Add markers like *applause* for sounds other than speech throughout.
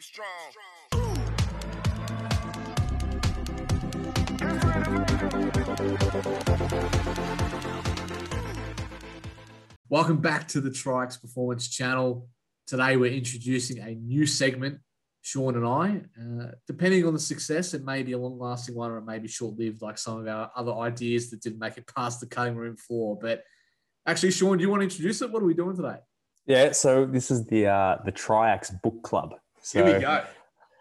Be strong. Welcome back to the Triax Performance Channel. Today we're introducing a new segment, Sean and I. Uh, depending on the success, it may be a long-lasting one or it may be short-lived, like some of our other ideas that didn't make it past the cutting room floor. But actually, Sean, do you want to introduce it? What are we doing today? Yeah, so this is the uh, the Triax Book Club. So, Here we go.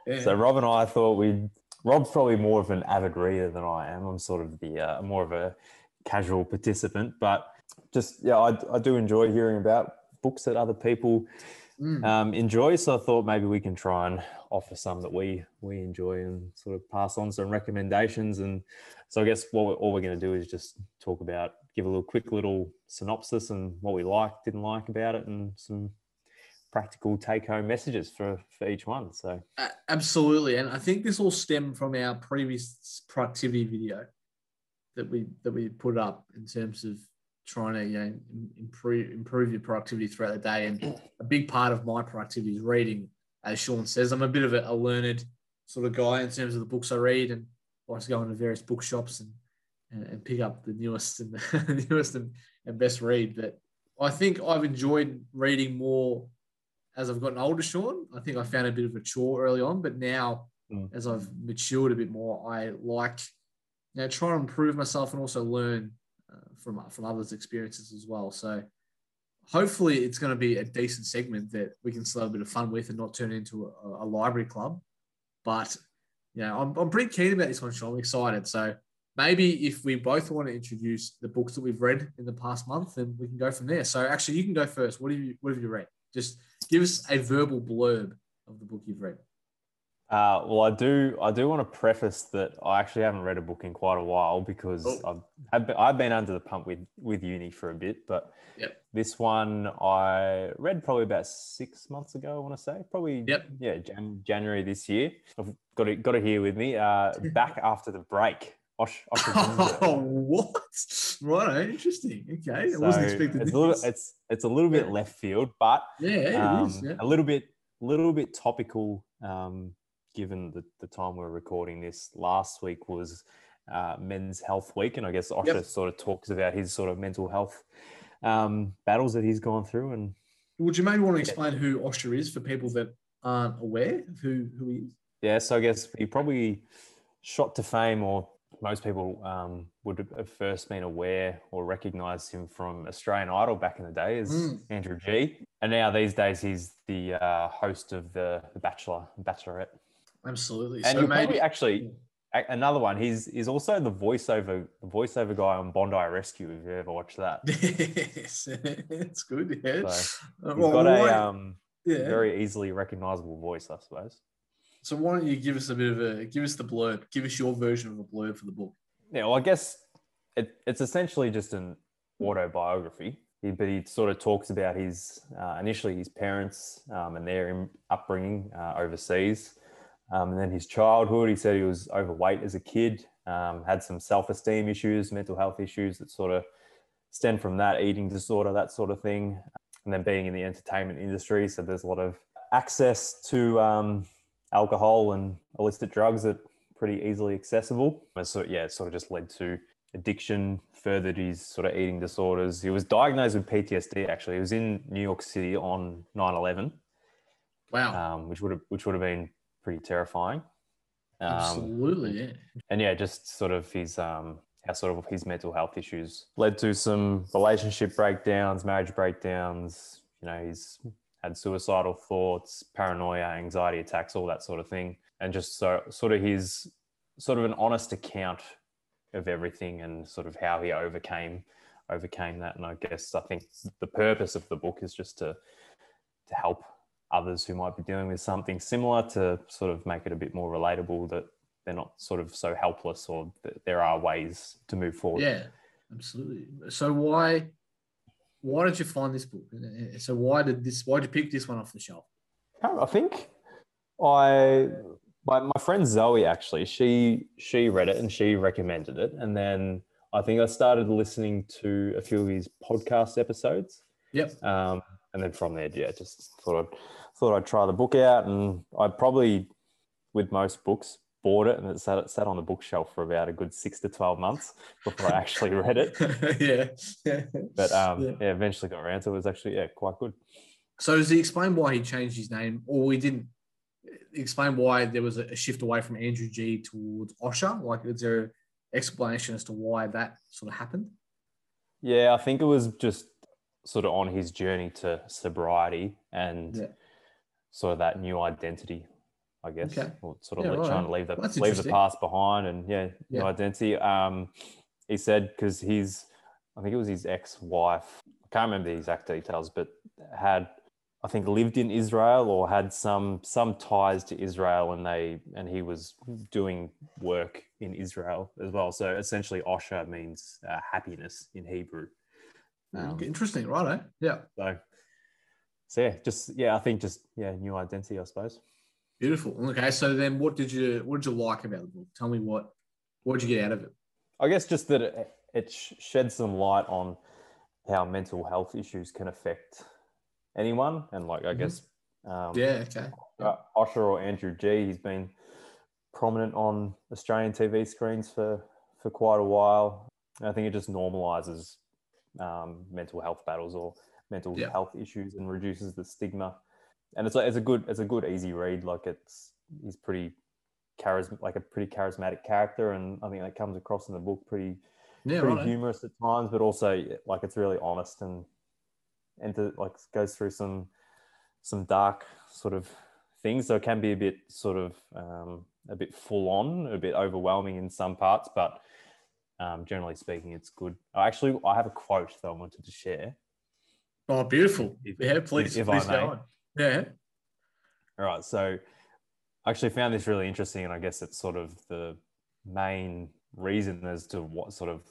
Yeah. So Rob and I thought we'd. Rob's probably more of an avid reader than I am. I'm sort of the uh, more of a casual participant, but just yeah, I, I do enjoy hearing about books that other people Mm. um, enjoy. So I thought maybe we can try and offer some that we we enjoy and sort of pass on some recommendations. And so I guess what we're, all we're going to do is just talk about, give a little quick little synopsis and what we liked, didn't like about it, and some practical take home messages for for each one. So A- Absolutely, and I think this all stemmed from our previous productivity video that we that we put up in terms of trying to you know improve improve your productivity throughout the day. And a big part of my productivity is reading, as Sean says. I'm a bit of a, a learned sort of guy in terms of the books I read, and like to go into various bookshops and and, and pick up the newest and *laughs* the newest and, and best read. But I think I've enjoyed reading more as I've gotten older, Sean, I think I found a bit of a chore early on, but now Mm. as I've matured a bit more, I like you know try to improve myself and also learn uh, from from others' experiences as well. So hopefully, it's going to be a decent segment that we can still have a bit of fun with and not turn into a, a library club. But yeah, I'm I'm pretty keen about this one, Sean. I'm excited. So maybe if we both want to introduce the books that we've read in the past month, then we can go from there. So actually, you can go first. What have you What have you read? Just give us a verbal blurb of the book you've read. Uh, well, I do. I do want to preface that I actually haven't read a book in quite a while because Oh. I've, I've been, I've been under the pump with with uni for a bit. But Yep. this one I read probably about six months ago. I want to say probably. Yep. Yeah, Jan- January this year. I've got it. Got it here with me. Uh, *laughs* back after the break. Osh, Osh *laughs* Oh, what? Right, interesting. Okay, I wasn't expecting it's this. a little. It's it's a little bit Yeah. left field, but yeah, it is. um, Yeah. a little bit little bit topical um, given the, the time we're recording this last week was uh, men's health week and i guess osher Yep. sort of talks about his sort of mental health um, battles that he's gone through and Would you maybe want to explain who Osher is for people that aren't aware of who, who he is? yeah so i guess he probably shot to fame or most people um, would have first been aware or recognized him from australian idol back in the day as Mm. andrew g and now these days he's the uh, host of the, the bachelor bachelorette Absolutely. And so maybe probably actually another one. He's he's also the voiceover the voiceover guy on Bondi Rescue. If you ever watched that, *laughs* yes, it's good. Yeah. so Uh, he's well, got a um, yeah. very easily recognizable voice, I suppose. So why don't you give us a bit of a give us the blurb? Give us your version of a blurb for the book. Yeah, well, I guess it, it's essentially just an autobiography. But he sort of talks about his uh, initially his parents um, and their upbringing uh, overseas, um, and then his childhood. He said he was overweight as a kid, um, had some self-esteem issues, mental health issues that sort of stem from that, eating disorder, that sort of thing, and then being in the entertainment industry. So there's a lot of access to um, alcohol and illicit drugs that pretty easily accessible. And so yeah, it sort of just led to addiction, furthered his sort of eating disorders. He was diagnosed with PTSD actually. He was in New York City on 9/11, Wow. um, which would have which would have been pretty terrifying. Um, Absolutely. Yeah. and yeah, just sort of his um how sort of his mental health issues led to some relationship breakdowns, marriage breakdowns. You know, he's had suicidal thoughts, paranoia, anxiety attacks, all that sort of thing, and just so sort of his sort of an honest account of everything and sort of how he overcame overcame that. And I guess I think the purpose of the book is just to to help others who might be dealing with something similar to sort of make it a bit more relatable that they're not sort of so helpless or that there are ways to move forward. Yeah. Absolutely. So why why did you find this book? So why did this why did you pick this one off the shelf? I think I my, my friend Zoe actually she she read it and she recommended it and then I think I started listening to a few of his podcast episodes Yep. um, and then from there yeah just thought I'd thought I'd try the book out, and I probably, with most books, bought it and it sat, it sat on the bookshelf for about a good six to 12 months before I actually read it. *laughs* yeah. But um, Yeah. yeah. eventually got around to it. It was actually, yeah, quite good. So does he explain why he changed his name, or he didn't explain why there was a shift away from Andrew G towards Osher? Like, is there an explanation as to why that sort of happened? Yeah, I think it was just sort of on his journey to sobriety and Yeah. sort of that new identity, I guess. Okay. Or sort of Yeah, like right. trying to leave the Well, leave the past behind and yeah, new Yeah. identity. Um, he said because he's, I think it was his ex-wife. I can't remember the exact details, but had I think lived in Israel or had some some ties to Israel, and they and he was doing work in Israel as well. So essentially, Osher means uh, happiness in Hebrew. Um, Interesting, right? Yeah, so, so yeah, just yeah, I think just yeah, new identity, I suppose. Beautiful. Okay, so then what did you what did you like about the book? Tell me what what did you get out of it? I guess just that it, it sh- sheds some light on how mental health issues can affect anyone, and like I Mhm. guess um, Yeah, okay. uh, Osher or Andrew G. He's been prominent on Australian TV screens for for quite a while. I think it just normalizes um, mental health battles or mental Yeah. health issues and reduces the stigma. And it's a, it's a good it's a good easy read. Like it's he's pretty charism like a pretty charismatic character, and I think that comes across in the book pretty Yeah, pretty right. humorous at times, but also like it's really honest and and to, like goes through some some dark sort of things. So it can be a bit sort of um, a bit full on, a bit overwhelming in some parts, but um, generally speaking, it's good. I Actually, I have a quote that I wanted to share. Oh, beautiful. If- yeah, please, if I please may. go on. Yeah, All right. So I actually found this really interesting, and I guess it's sort of the main reason as to what sort of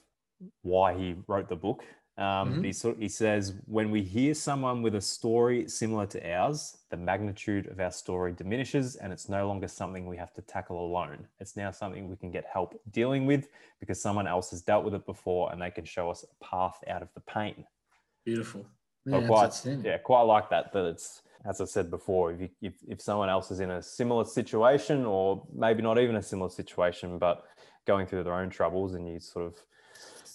why he wrote the book. Um, Mhm. he, sort, he says, when we hear someone with a story similar to ours, the magnitude of our story diminishes and it's no longer something we have to tackle alone. It's now something we can get help dealing with because someone else has dealt with it before and they can show us a path out of the pain. beautiful. Yeah, quite, yeah, quite like that. That it's as I said before, if, you, if if someone else is in a similar situation, or maybe not even a similar situation, but going through their own troubles, and you sort of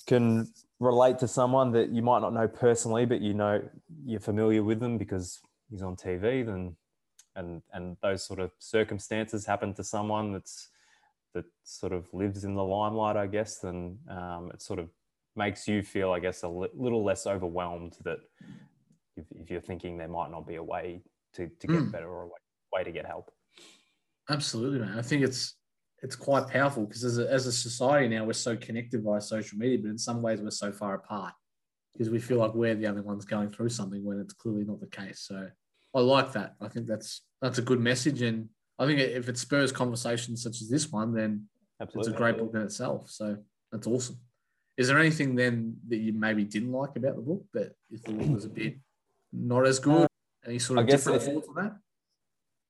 can relate to someone that you might not know personally, but you know you're familiar with them because he's on TV, then and and those sort of circumstances happen to someone that's that sort of lives in the limelight, I guess, then um, it sort of makes you feel, I guess, a li- little less overwhelmed that if, if you're thinking there might not be a way to, to get Mm. better or a way, way to get help. Absolutely, man. I think it's it's quite powerful because as a, as a society now we're so connected via social media, but in some ways we're so far apart because we feel like we're the only ones going through something when it's clearly not the case. So I like that. I think that's that's a good message, and I think if it spurs conversations such as this one, then Absolutely. it's a great book in itself. So that's awesome. Is there anything then that you maybe didn't like about the book that you thought was a bit not as good? Any sort of different it- thoughts on that?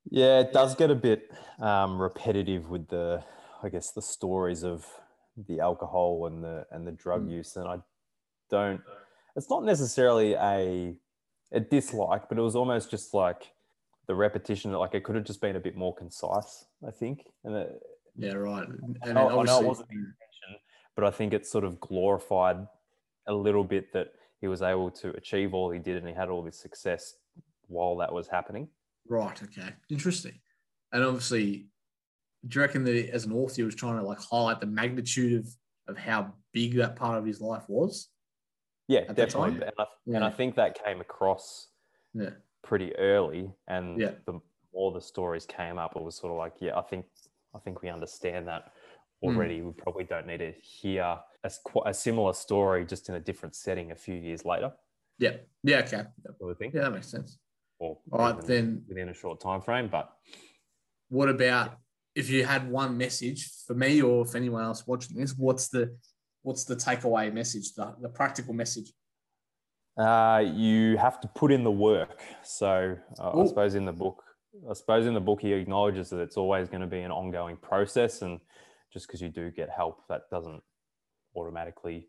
Yeah, it does get a bit um, repetitive with the, I guess, the stories of the alcohol and the and the drug Mm. use, and I don't. It's not necessarily a a dislike, but it was almost just like the repetition. Like it could have just been a bit more concise, I think. And it, Yeah, right. And I I know obviously- it wasn't but I think it sort of glorified a little bit that he was able to achieve all he did and he had all this success while that was happening. Right. Okay. Interesting. And obviously, do you reckon that as an author, he was trying to like highlight the magnitude of of how big that part of his life was? Yeah, definitely. And I, and I think that came across Yeah. pretty early. And Yeah. the more the stories came up, it was sort of like, yeah, I think I think we understand that Mm. already. We probably don't need to hear a, a similar story just in a different setting a few years later, Yeah. Yeah. Okay. sort of thing. Yeah, that makes sense. Or All right. even Then, within a short time frame. But what about if you had one message for me or for anyone else watching this? What's the what's the takeaway message? The the practical message. Uh, you have to put in the work. So uh, I suppose in the book, I suppose in the book he acknowledges that it's always going to be an ongoing process, and just because you do get help, that doesn't automatically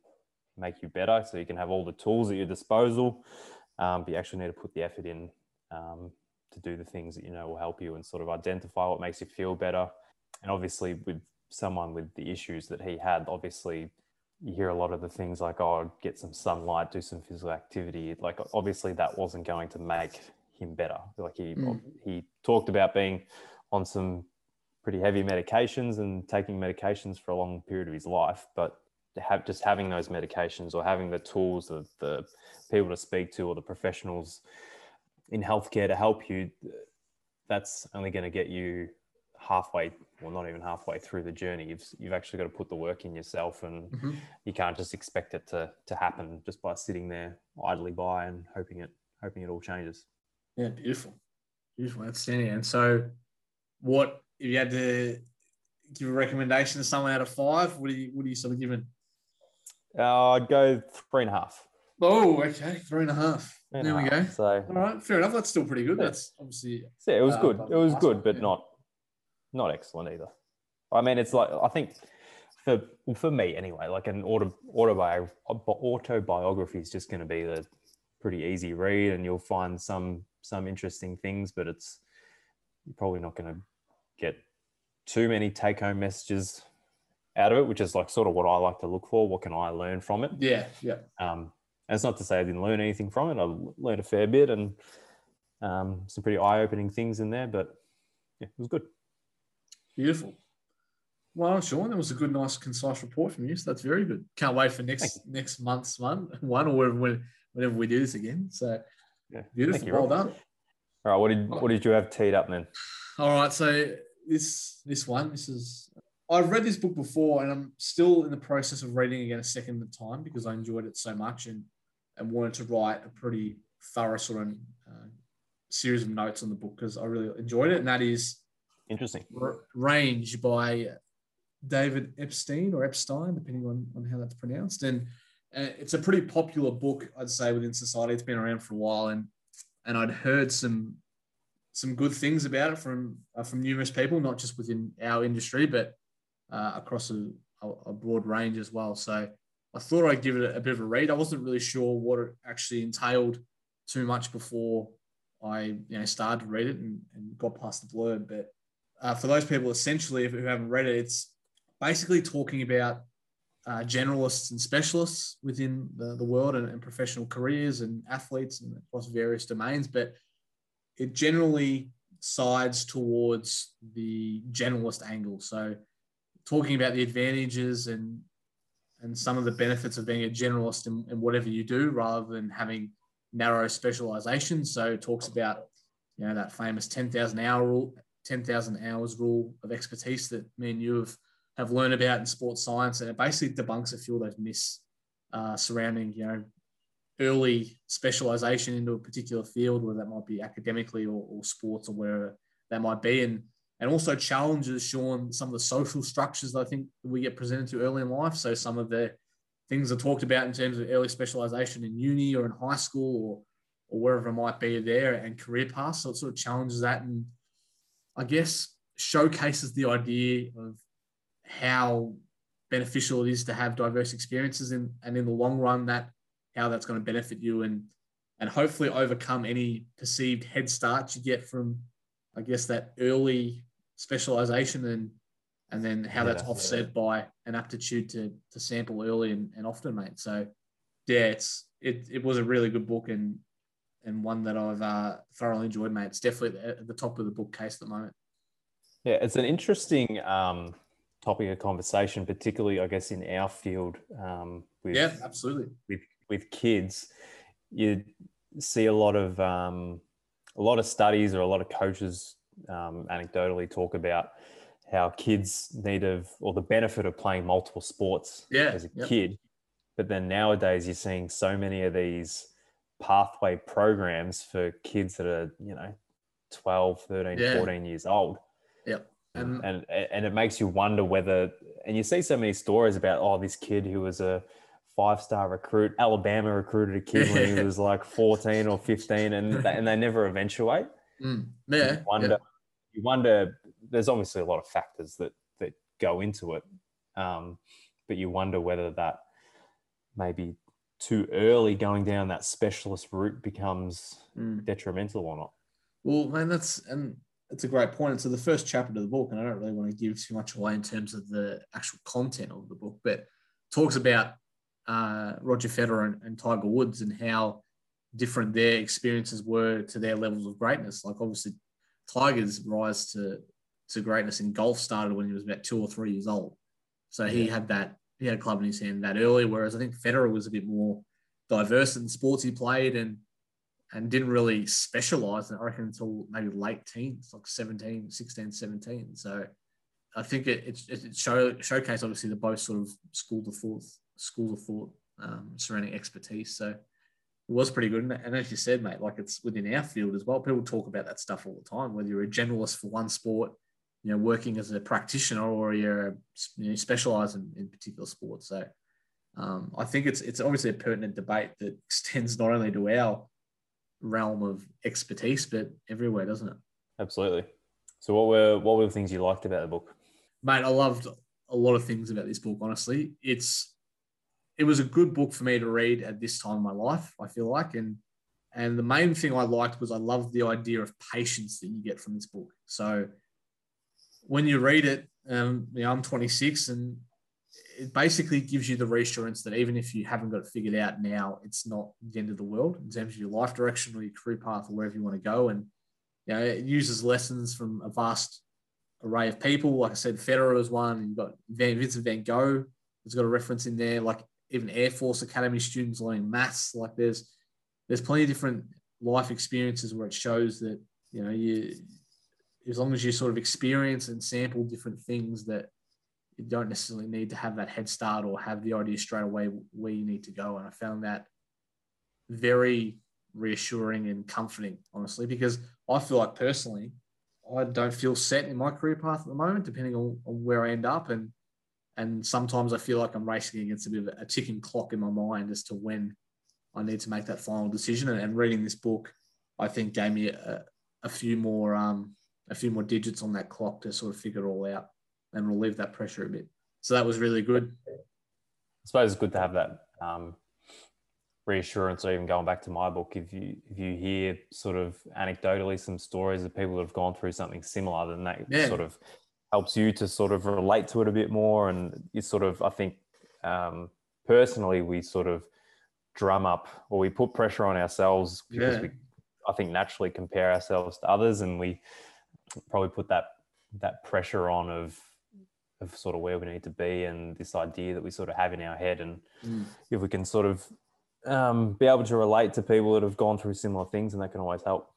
make you better. So you can have all the tools at your disposal, um, but you actually need to put the effort in um, to do the things that you know will help you and sort of identify what makes you feel better. And obviously, with someone with the issues that he had, obviously, you hear a lot of the things like, oh, get some sunlight, do some physical activity. Like, obviously, that wasn't going to make him better. Like, he, mm. he talked about being on some pretty heavy medications and taking medications for a long period of his life. But have just having those medications or having the tools of the people to speak to or the professionals in healthcare to help you, that's only going to get you halfway, well, not even halfway through the journey. You've, you've actually got to put the work in yourself and mm-hmm. you can't just expect it to, to happen just by sitting there idly by and hoping it, hoping it all changes. Yeah. Beautiful. Beautiful. Outstanding. And so what, if you had to give a recommendation to someone out of five, what are you, what are you sort of giving? Uh, I'd go three and a half. Oh, okay, three and a half. Three there we half, go. So, all right, fair enough. That's still pretty good. Yeah. That's obviously. Yeah, it was uh, good. It was good, but yeah. not not excellent either. I mean, it's like I think for for me anyway, like an auto, autobi- autobiography is just going to be the pretty easy read, and you'll find some some interesting things, but it's you're probably not going to get too many take home messages out of it, which is like sort of what I like to look for. What can I learn from it? Yeah, yeah. Um, and it's not to say I didn't learn anything from it. I learned a fair bit and um, some pretty eye-opening things in there, but yeah, it was good. Beautiful. Well, Sean, that was a good, nice, concise report from you. So that's very good. Can't wait for next next month's one, *laughs* one or whenever, whenever we do this again. So yeah, beautiful. You, well done. All right, what did what did you have teed up then? All right, so this this one, this is I've read this book before, and I'm still in the process of reading again a second time because I enjoyed it so much and and wanted to write a pretty thorough sort of uh, series of notes on the book because I really enjoyed it, and that is interesting. R- Range by David Epstein or Epstein, depending on, on how that's pronounced, and uh, it's a pretty popular book, I'd say, within society. It's been around for a while, and and I'd heard some some good things about it from uh, from numerous people, not just within our industry, but uh, across a, a, broad range as well. So I thought I'd give it a, bit of a read. I wasn't really sure what it actually entailed too much before I you know started to read it and, and got past the blurb. But uh, for those people, essentially, if who haven't read it, it's basically talking about uh, generalists and specialists within the, the world and, and, professional careers and athletes and across various domains. But it generally sides towards the generalist angle. So talking about the advantages and and some of the benefits of being a generalist in, in whatever you do rather than having narrow specialization. So talks about you know that famous 10,000 hour rule, 10,000 hours rule of expertise that me and you have have learned about in sports science, and it basically debunks a few of those myths uh, surrounding you know early specialization into a particular field, whether that might be academically or, or sports or wherever that might be, and and also challenges Sean some of the social structures that I think we get presented to early in life. So some of the things are talked about in terms of early specialization in uni or in high school or or wherever it might be there and career paths. So it sort of challenges that and I guess showcases the idea of how beneficial it is to have diverse experiences in, and in the long run that how that's going to benefit you and and hopefully overcome any perceived head start you get from I guess that early specialization and and then how yeah, that's offset yeah. by an aptitude to to sample early and, and often, mate. So yeah, it's it it was a really good book and and one that I've uh, thoroughly enjoyed, mate. It's definitely at the top of the bookcase at the moment. Yeah, it's an interesting um, topic of conversation, particularly I guess in our field. Um, with, yeah, absolutely. With with kids, you see a lot of um, a lot of studies or a lot of coaches um, anecdotally talk about how kids need of or the benefit of playing multiple sports yeah, as a yep. kid. But then nowadays you're seeing so many of these pathway programs for kids that are, you know, 12, 13, yeah. 14 years old. Yep. And, and and it makes you wonder whether and you see so many stories about oh this kid who was a five star recruit. Alabama recruited a kid when he *laughs* was like 14 or 15 and they, and they never eventuate. *laughs* Mm. Yeah. You wonder, yeah. you wonder, there's obviously a lot of factors that, that go into it. Um, but you wonder whether that maybe too early going down that specialist route becomes mm. detrimental or not. Well, man, that's and it's a great point. And so the first chapter of the book, and I don't really want to give too much away in terms of the actual content of the book, but talks about uh, Roger Federer and, and Tiger Woods and how different their experiences were to their levels of greatness. Like obviously, Tiger's rise to to greatness in golf started when he was about two or three years old. So he yeah. had that he had a club in his hand that early. Whereas I think Federer was a bit more diverse in the sports he played and and didn't really specialize, And I reckon, until maybe late teens, like 17, 16, 17. So I think it, it, it show, showcased, obviously, the both sort of schools of thought, schools of thought um, surrounding expertise. So it was pretty good. And as you said, mate, like it's within our field as well. People talk about that stuff all the time, whether you're a generalist for one sport, you know, working as a practitioner or you're you know, specialize in, in particular sports. So um, I think it's it's obviously a pertinent debate that *laughs* extends not only to our realm of expertise, but everywhere, doesn't it? Absolutely. So what were what were the things you liked about the book? Mate, I loved a lot of things about this book, honestly. It's it was a good book for me to read at this time in my life, I feel like. And and the main thing I liked was I loved the idea of patience that you get from this book. So when you read it, um, you know, I'm 26 and it basically gives you the reassurance that even if you haven't got it figured out now, it's not the end of the world in terms of your life direction or your career path or wherever you want to go. And you know, it uses lessons from a vast array of people. Like I said, Federer is one. You've got Van, Vincent Van Gogh has got a reference in there. Like even Air Force Academy students learning maths. Like there's there's plenty of different life experiences where it shows that you know you as long as you sort of experience and sample different things that you don't necessarily need to have that head start or have the idea straight away where you need to go. And I found that very reassuring and comforting, honestly, because I feel like personally, I don't feel set in my career path at the moment, depending on, on where I end up. And and sometimes I feel like I'm racing against a bit of a ticking clock in my mind as to when I need to make that final decision. And, and reading this book, I think gave me a, a few more um, a few more digits on that clock to sort of figure it all out and relieve that pressure a bit. So that was really good. I suppose it's good to have that um, reassurance, or even going back to my book, if you if you hear sort of anecdotally some stories of people that have gone through something similar, then that yeah. sort of helps you to sort of relate to it a bit more. And it's sort of, I think, um, personally, we sort of drum up or we put pressure on ourselves because yeah. we, I think, naturally compare ourselves to others, and we probably put that that pressure on of of sort of where we need to be and this idea that we sort of have in our head. And mm. if we can sort of um, be able to relate to people that have gone through similar things, and that can always help.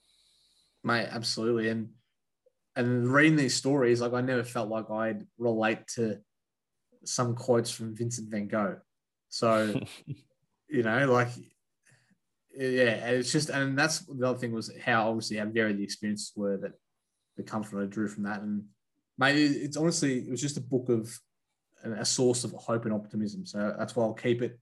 Mate, absolutely. And and reading these stories, like I never felt like I'd relate to some quotes from Vincent Van Gogh. So, *laughs* you know, like yeah, it's just and that's the other thing was how obviously how varied the experiences were that the comfort I drew from that. And mate, it's honestly it was just a book of a source of hope and optimism. So that's why I'll keep it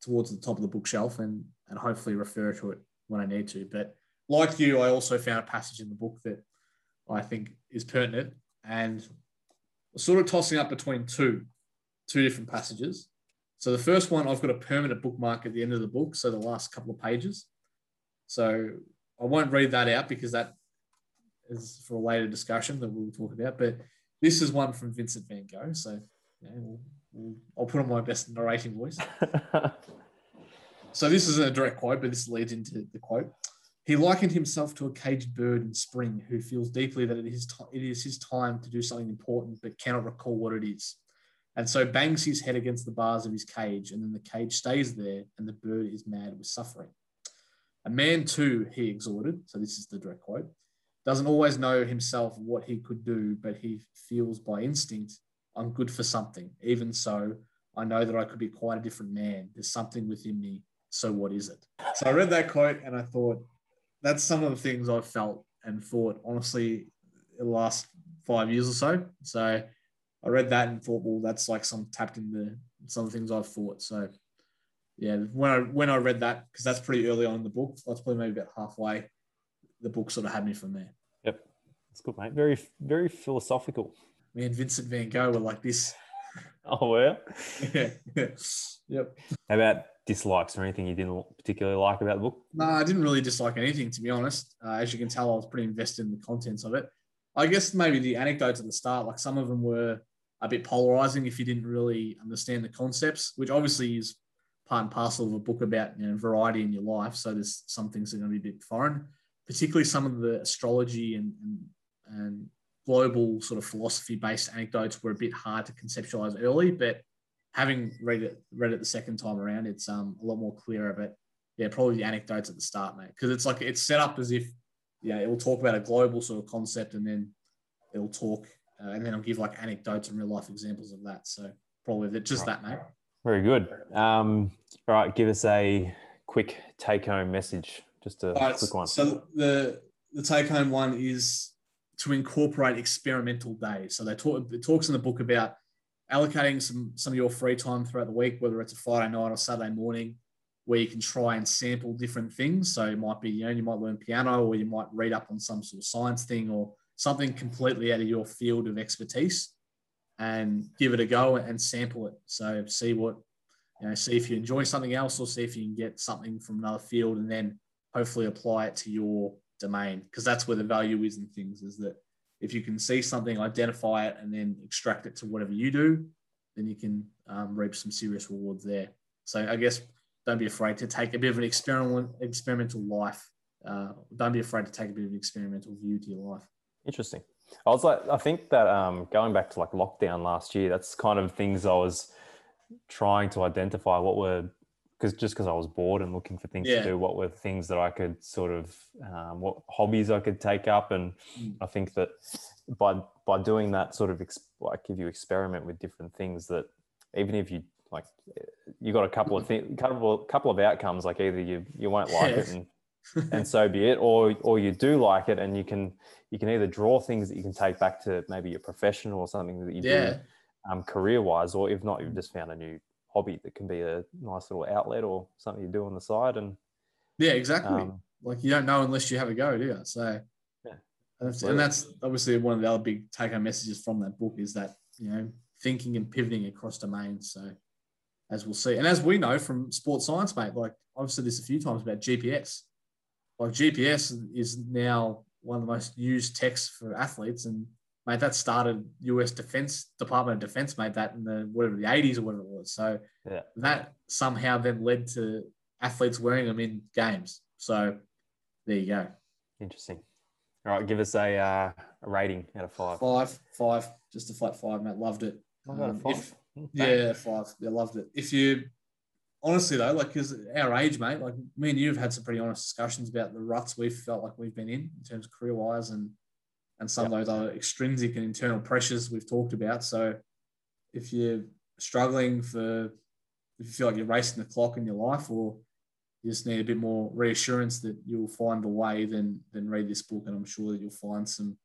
towards the top of the bookshelf and and hopefully refer to it when I need to. But like you, I also found a passage in the book that I think is pertinent and sort of tossing up between two, two different passages. So the first one, I've got a permanent bookmark at the end of the book, so the last couple of pages. So I won't read that out because that is for a later discussion that we'll talk about. But this is one from Vincent Van Gogh. So yeah, we'll, we'll, I'll put on my best narrating voice. *laughs* so this isn't a direct quote, but this leads into the quote. He likened himself to a caged bird in spring who feels deeply that it is, t- it is his time to do something important but cannot recall what it is. And so bangs his head against the bars of his cage, and then the cage stays there, and the bird is mad with suffering. A man, too, he exhorted, so this is the direct quote, doesn't always know himself what he could do, but he feels by instinct, I'm good for something. Even so, I know that I could be quite a different man. There's something within me. So what is it? So I read that quote and I thought, that's some of the things I've felt and thought, honestly, the last five years or so. So I read that and thought, well, that's like some tapped into some things I've thought. So yeah, when I when I read that, because that's pretty early on in the book, that's probably maybe about halfway the book sort of had me from there. Yep. That's good, mate. Very, very philosophical. Me and Vincent Van Gogh were like this. *laughs* Oh, well. *laughs* yeah. yeah. *laughs* Yep. How about dislikes or anything you didn't particularly like about the book? No, I didn't really dislike anything, to be honest. Uh, as you can tell, I was pretty invested in the contents of it. I guess maybe the anecdotes at the start, like some of them were a bit polarizing if you didn't really understand the concepts, which obviously is part and parcel of a book about you know, variety in your life. So there's some things that are going to be a bit foreign, particularly some of the astrology and, and, and global sort of philosophy based anecdotes were a bit hard to conceptualize early, but having read it read it the second time around, it's um, a lot more clear. But yeah, probably the anecdotes at the start, mate, because it's like it's set up as if yeah, it will talk about a global sort of concept, and then it'll talk, uh, and then I'll give like anecdotes and real life examples of that. So probably just that, mate. Very good. Um, all right, give us a quick take home message. Just a right, quick one. So the the take home one is to incorporate experimental days. So they talk it talks in the book about allocating some some of your free time throughout the week, whether it's a Friday night or Saturday morning, where you can try and sample different things. So it might be, you know, you might learn piano or you might read up on some sort of science thing or something completely out of your field of expertise and give it a go and sample it. So see what, you know, see if you enjoy something else or see if you can get something from another field and then hopefully apply it to your domain. Because that's where the value is in things is that if you can see something, identify it, and then extract it to whatever you do, then you can um, reap some serious rewards there. So I guess don't be afraid to take a bit of an experiment, experimental life. Uh, don't be afraid to take a bit of an experimental view to your life. Interesting. I was like, I think that um, going back to like lockdown last year, that's kind of things I was trying to identify what were because just because I was bored and looking for things yeah. to do, what were things that I could sort of um, what hobbies I could take up, and mm. I think that by by doing that sort of ex- like if you experiment with different things that even if you like you got a couple of things *laughs* couple couple of outcomes like either you you won't like it and *laughs* and so be it or or you do like it and you can you can either draw things that you can take back to maybe your professional or something that you yeah. do um, career wise or if not you've just found a new hobby that can be a nice little outlet or something you do on the side and yeah exactly um, like you don't know unless you have a go do you so yeah and that's, and that's obviously one of the other big take home messages from that book is that you know thinking and pivoting across domains so as we'll see. And as we know from sports science, mate, like I've said this a few times about GPS. Like GPS is now one of the most used texts for athletes. And mate, that started US Defense Department of Defense made that in the whatever the 80s or whatever it was. So yeah. that somehow then led to athletes wearing them in games. So there you go. Interesting. All right, give us a, uh, a rating out of five. Five, five, just a flat five, mate. Loved it. Um, if, yeah, five. Yeah, loved it. If you honestly though, like because our age, mate, like me and you have had some pretty honest discussions about the ruts we've felt like we've been in in terms of career wise and and some yep. of those other extrinsic and internal pressures we've talked about. So if you're struggling for if you feel like you're racing the clock in your life or you just need a bit more reassurance that you'll find a way, then then read this book and I'm sure that you'll find some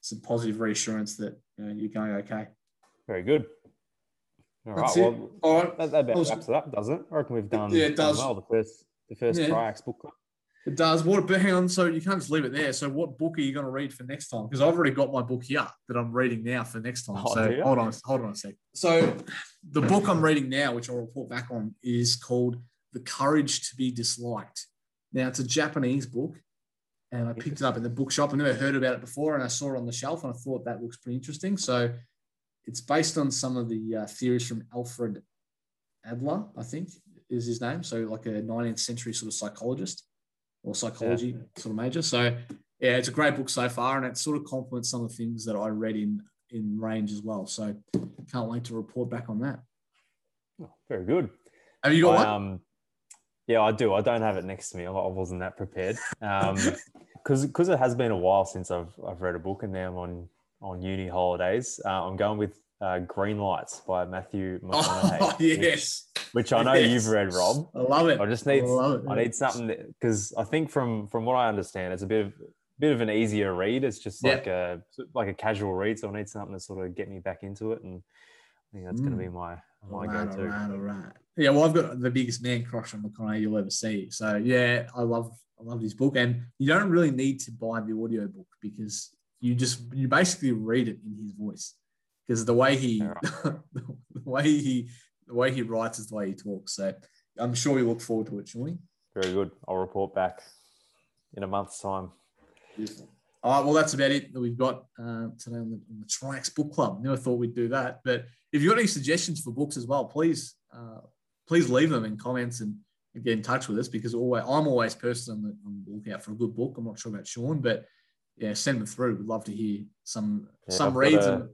some positive reassurance that you know, you're going okay. Very good. All right. Well, All right. That, that about was, wraps it up, does it? I reckon we've done, yeah, it does. well. The first, the first yeah. Triax book club. It does. What? Hang on. So you can't just leave it there. So what book are you going to read for next time? Because I've already got my book here that I'm reading now for next time. Oh, so hold on. Hold on a sec. So the book I'm reading now, which I'll report back on, is called "The Courage to Be Disliked." Now it's a Japanese book, and I picked it up in the bookshop. I never heard about it before, and I saw it on the shelf, and I thought that looks pretty interesting. So it's based on some of the uh, theories from Alfred Adler, I think is his name. So like a 19th century sort of psychologist or psychology yeah. sort of major. So yeah, it's a great book so far, and it sort of complements some of the things that I read in in range as well. So can't wait to report back on that. Oh, very good. Have you got I, one? Um, yeah, I do. I don't have it next to me. I wasn't that prepared. Um, *laughs* because because it has been a while since I've I've read a book, and now I'm on on uni holidays. Uh, I'm going with uh, Green Lights by Matthew *laughs* McConaughey. Oh, yes. Which, which I know yes. you've read, Rob. I love it. I just need I, I need something because I think from from what I understand, it's a bit of bit of an easier read. It's just like a like a casual read, so I need something to sort of get me back into it, and I think that's mm. going to be my my right, go-to. All right, all right. Yeah, well, I've got the biggest man crush on McConaughey you'll ever see. So yeah, I love I love his book, and you don't really need to buy the audio book because you just you basically read it in his voice because the way he *laughs* the way he the way he writes is the way he talks. So I'm sure we look forward to it, Shawnee. Very good. I'll report back in a month's time. Beautiful. All right, well, that's about it that we've got uh, today on the, on the Triax Book Club. Never thought we'd do that, but if you've got any suggestions for books as well, please uh, please leave them in comments and, get in touch with us because always I'm always personally on the lookout for a good book. I'm not sure about Sean, but yeah, send them through. We'd love to hear some yeah, some I've reads. A, and,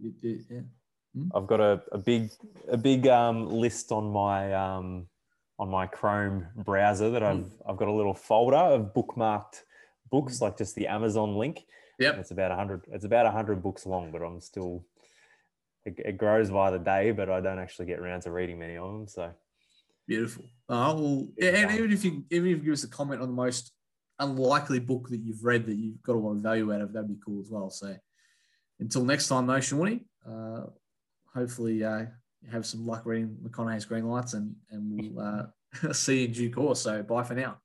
yeah. hmm? I've got a, a big a big um, list on my um, on my Chrome browser that I've mm. I've got a little folder of bookmarked books, like just the Amazon link. Yeah, it's about hundred. It's about hundred books long, but I'm still. It, it, grows by the day, but I don't actually get around to reading many of them. So beautiful. Uh, well, yeah, and even if you even if you give us a comment on the most unlikely book that you've read that you've got a lot of value out of, that'd be cool as well. So until next time, though, Shawnee, uh, hopefully uh, have some luck reading McConaughey's Green Lights, and and we'll uh, *laughs* see you in due course. So bye for now.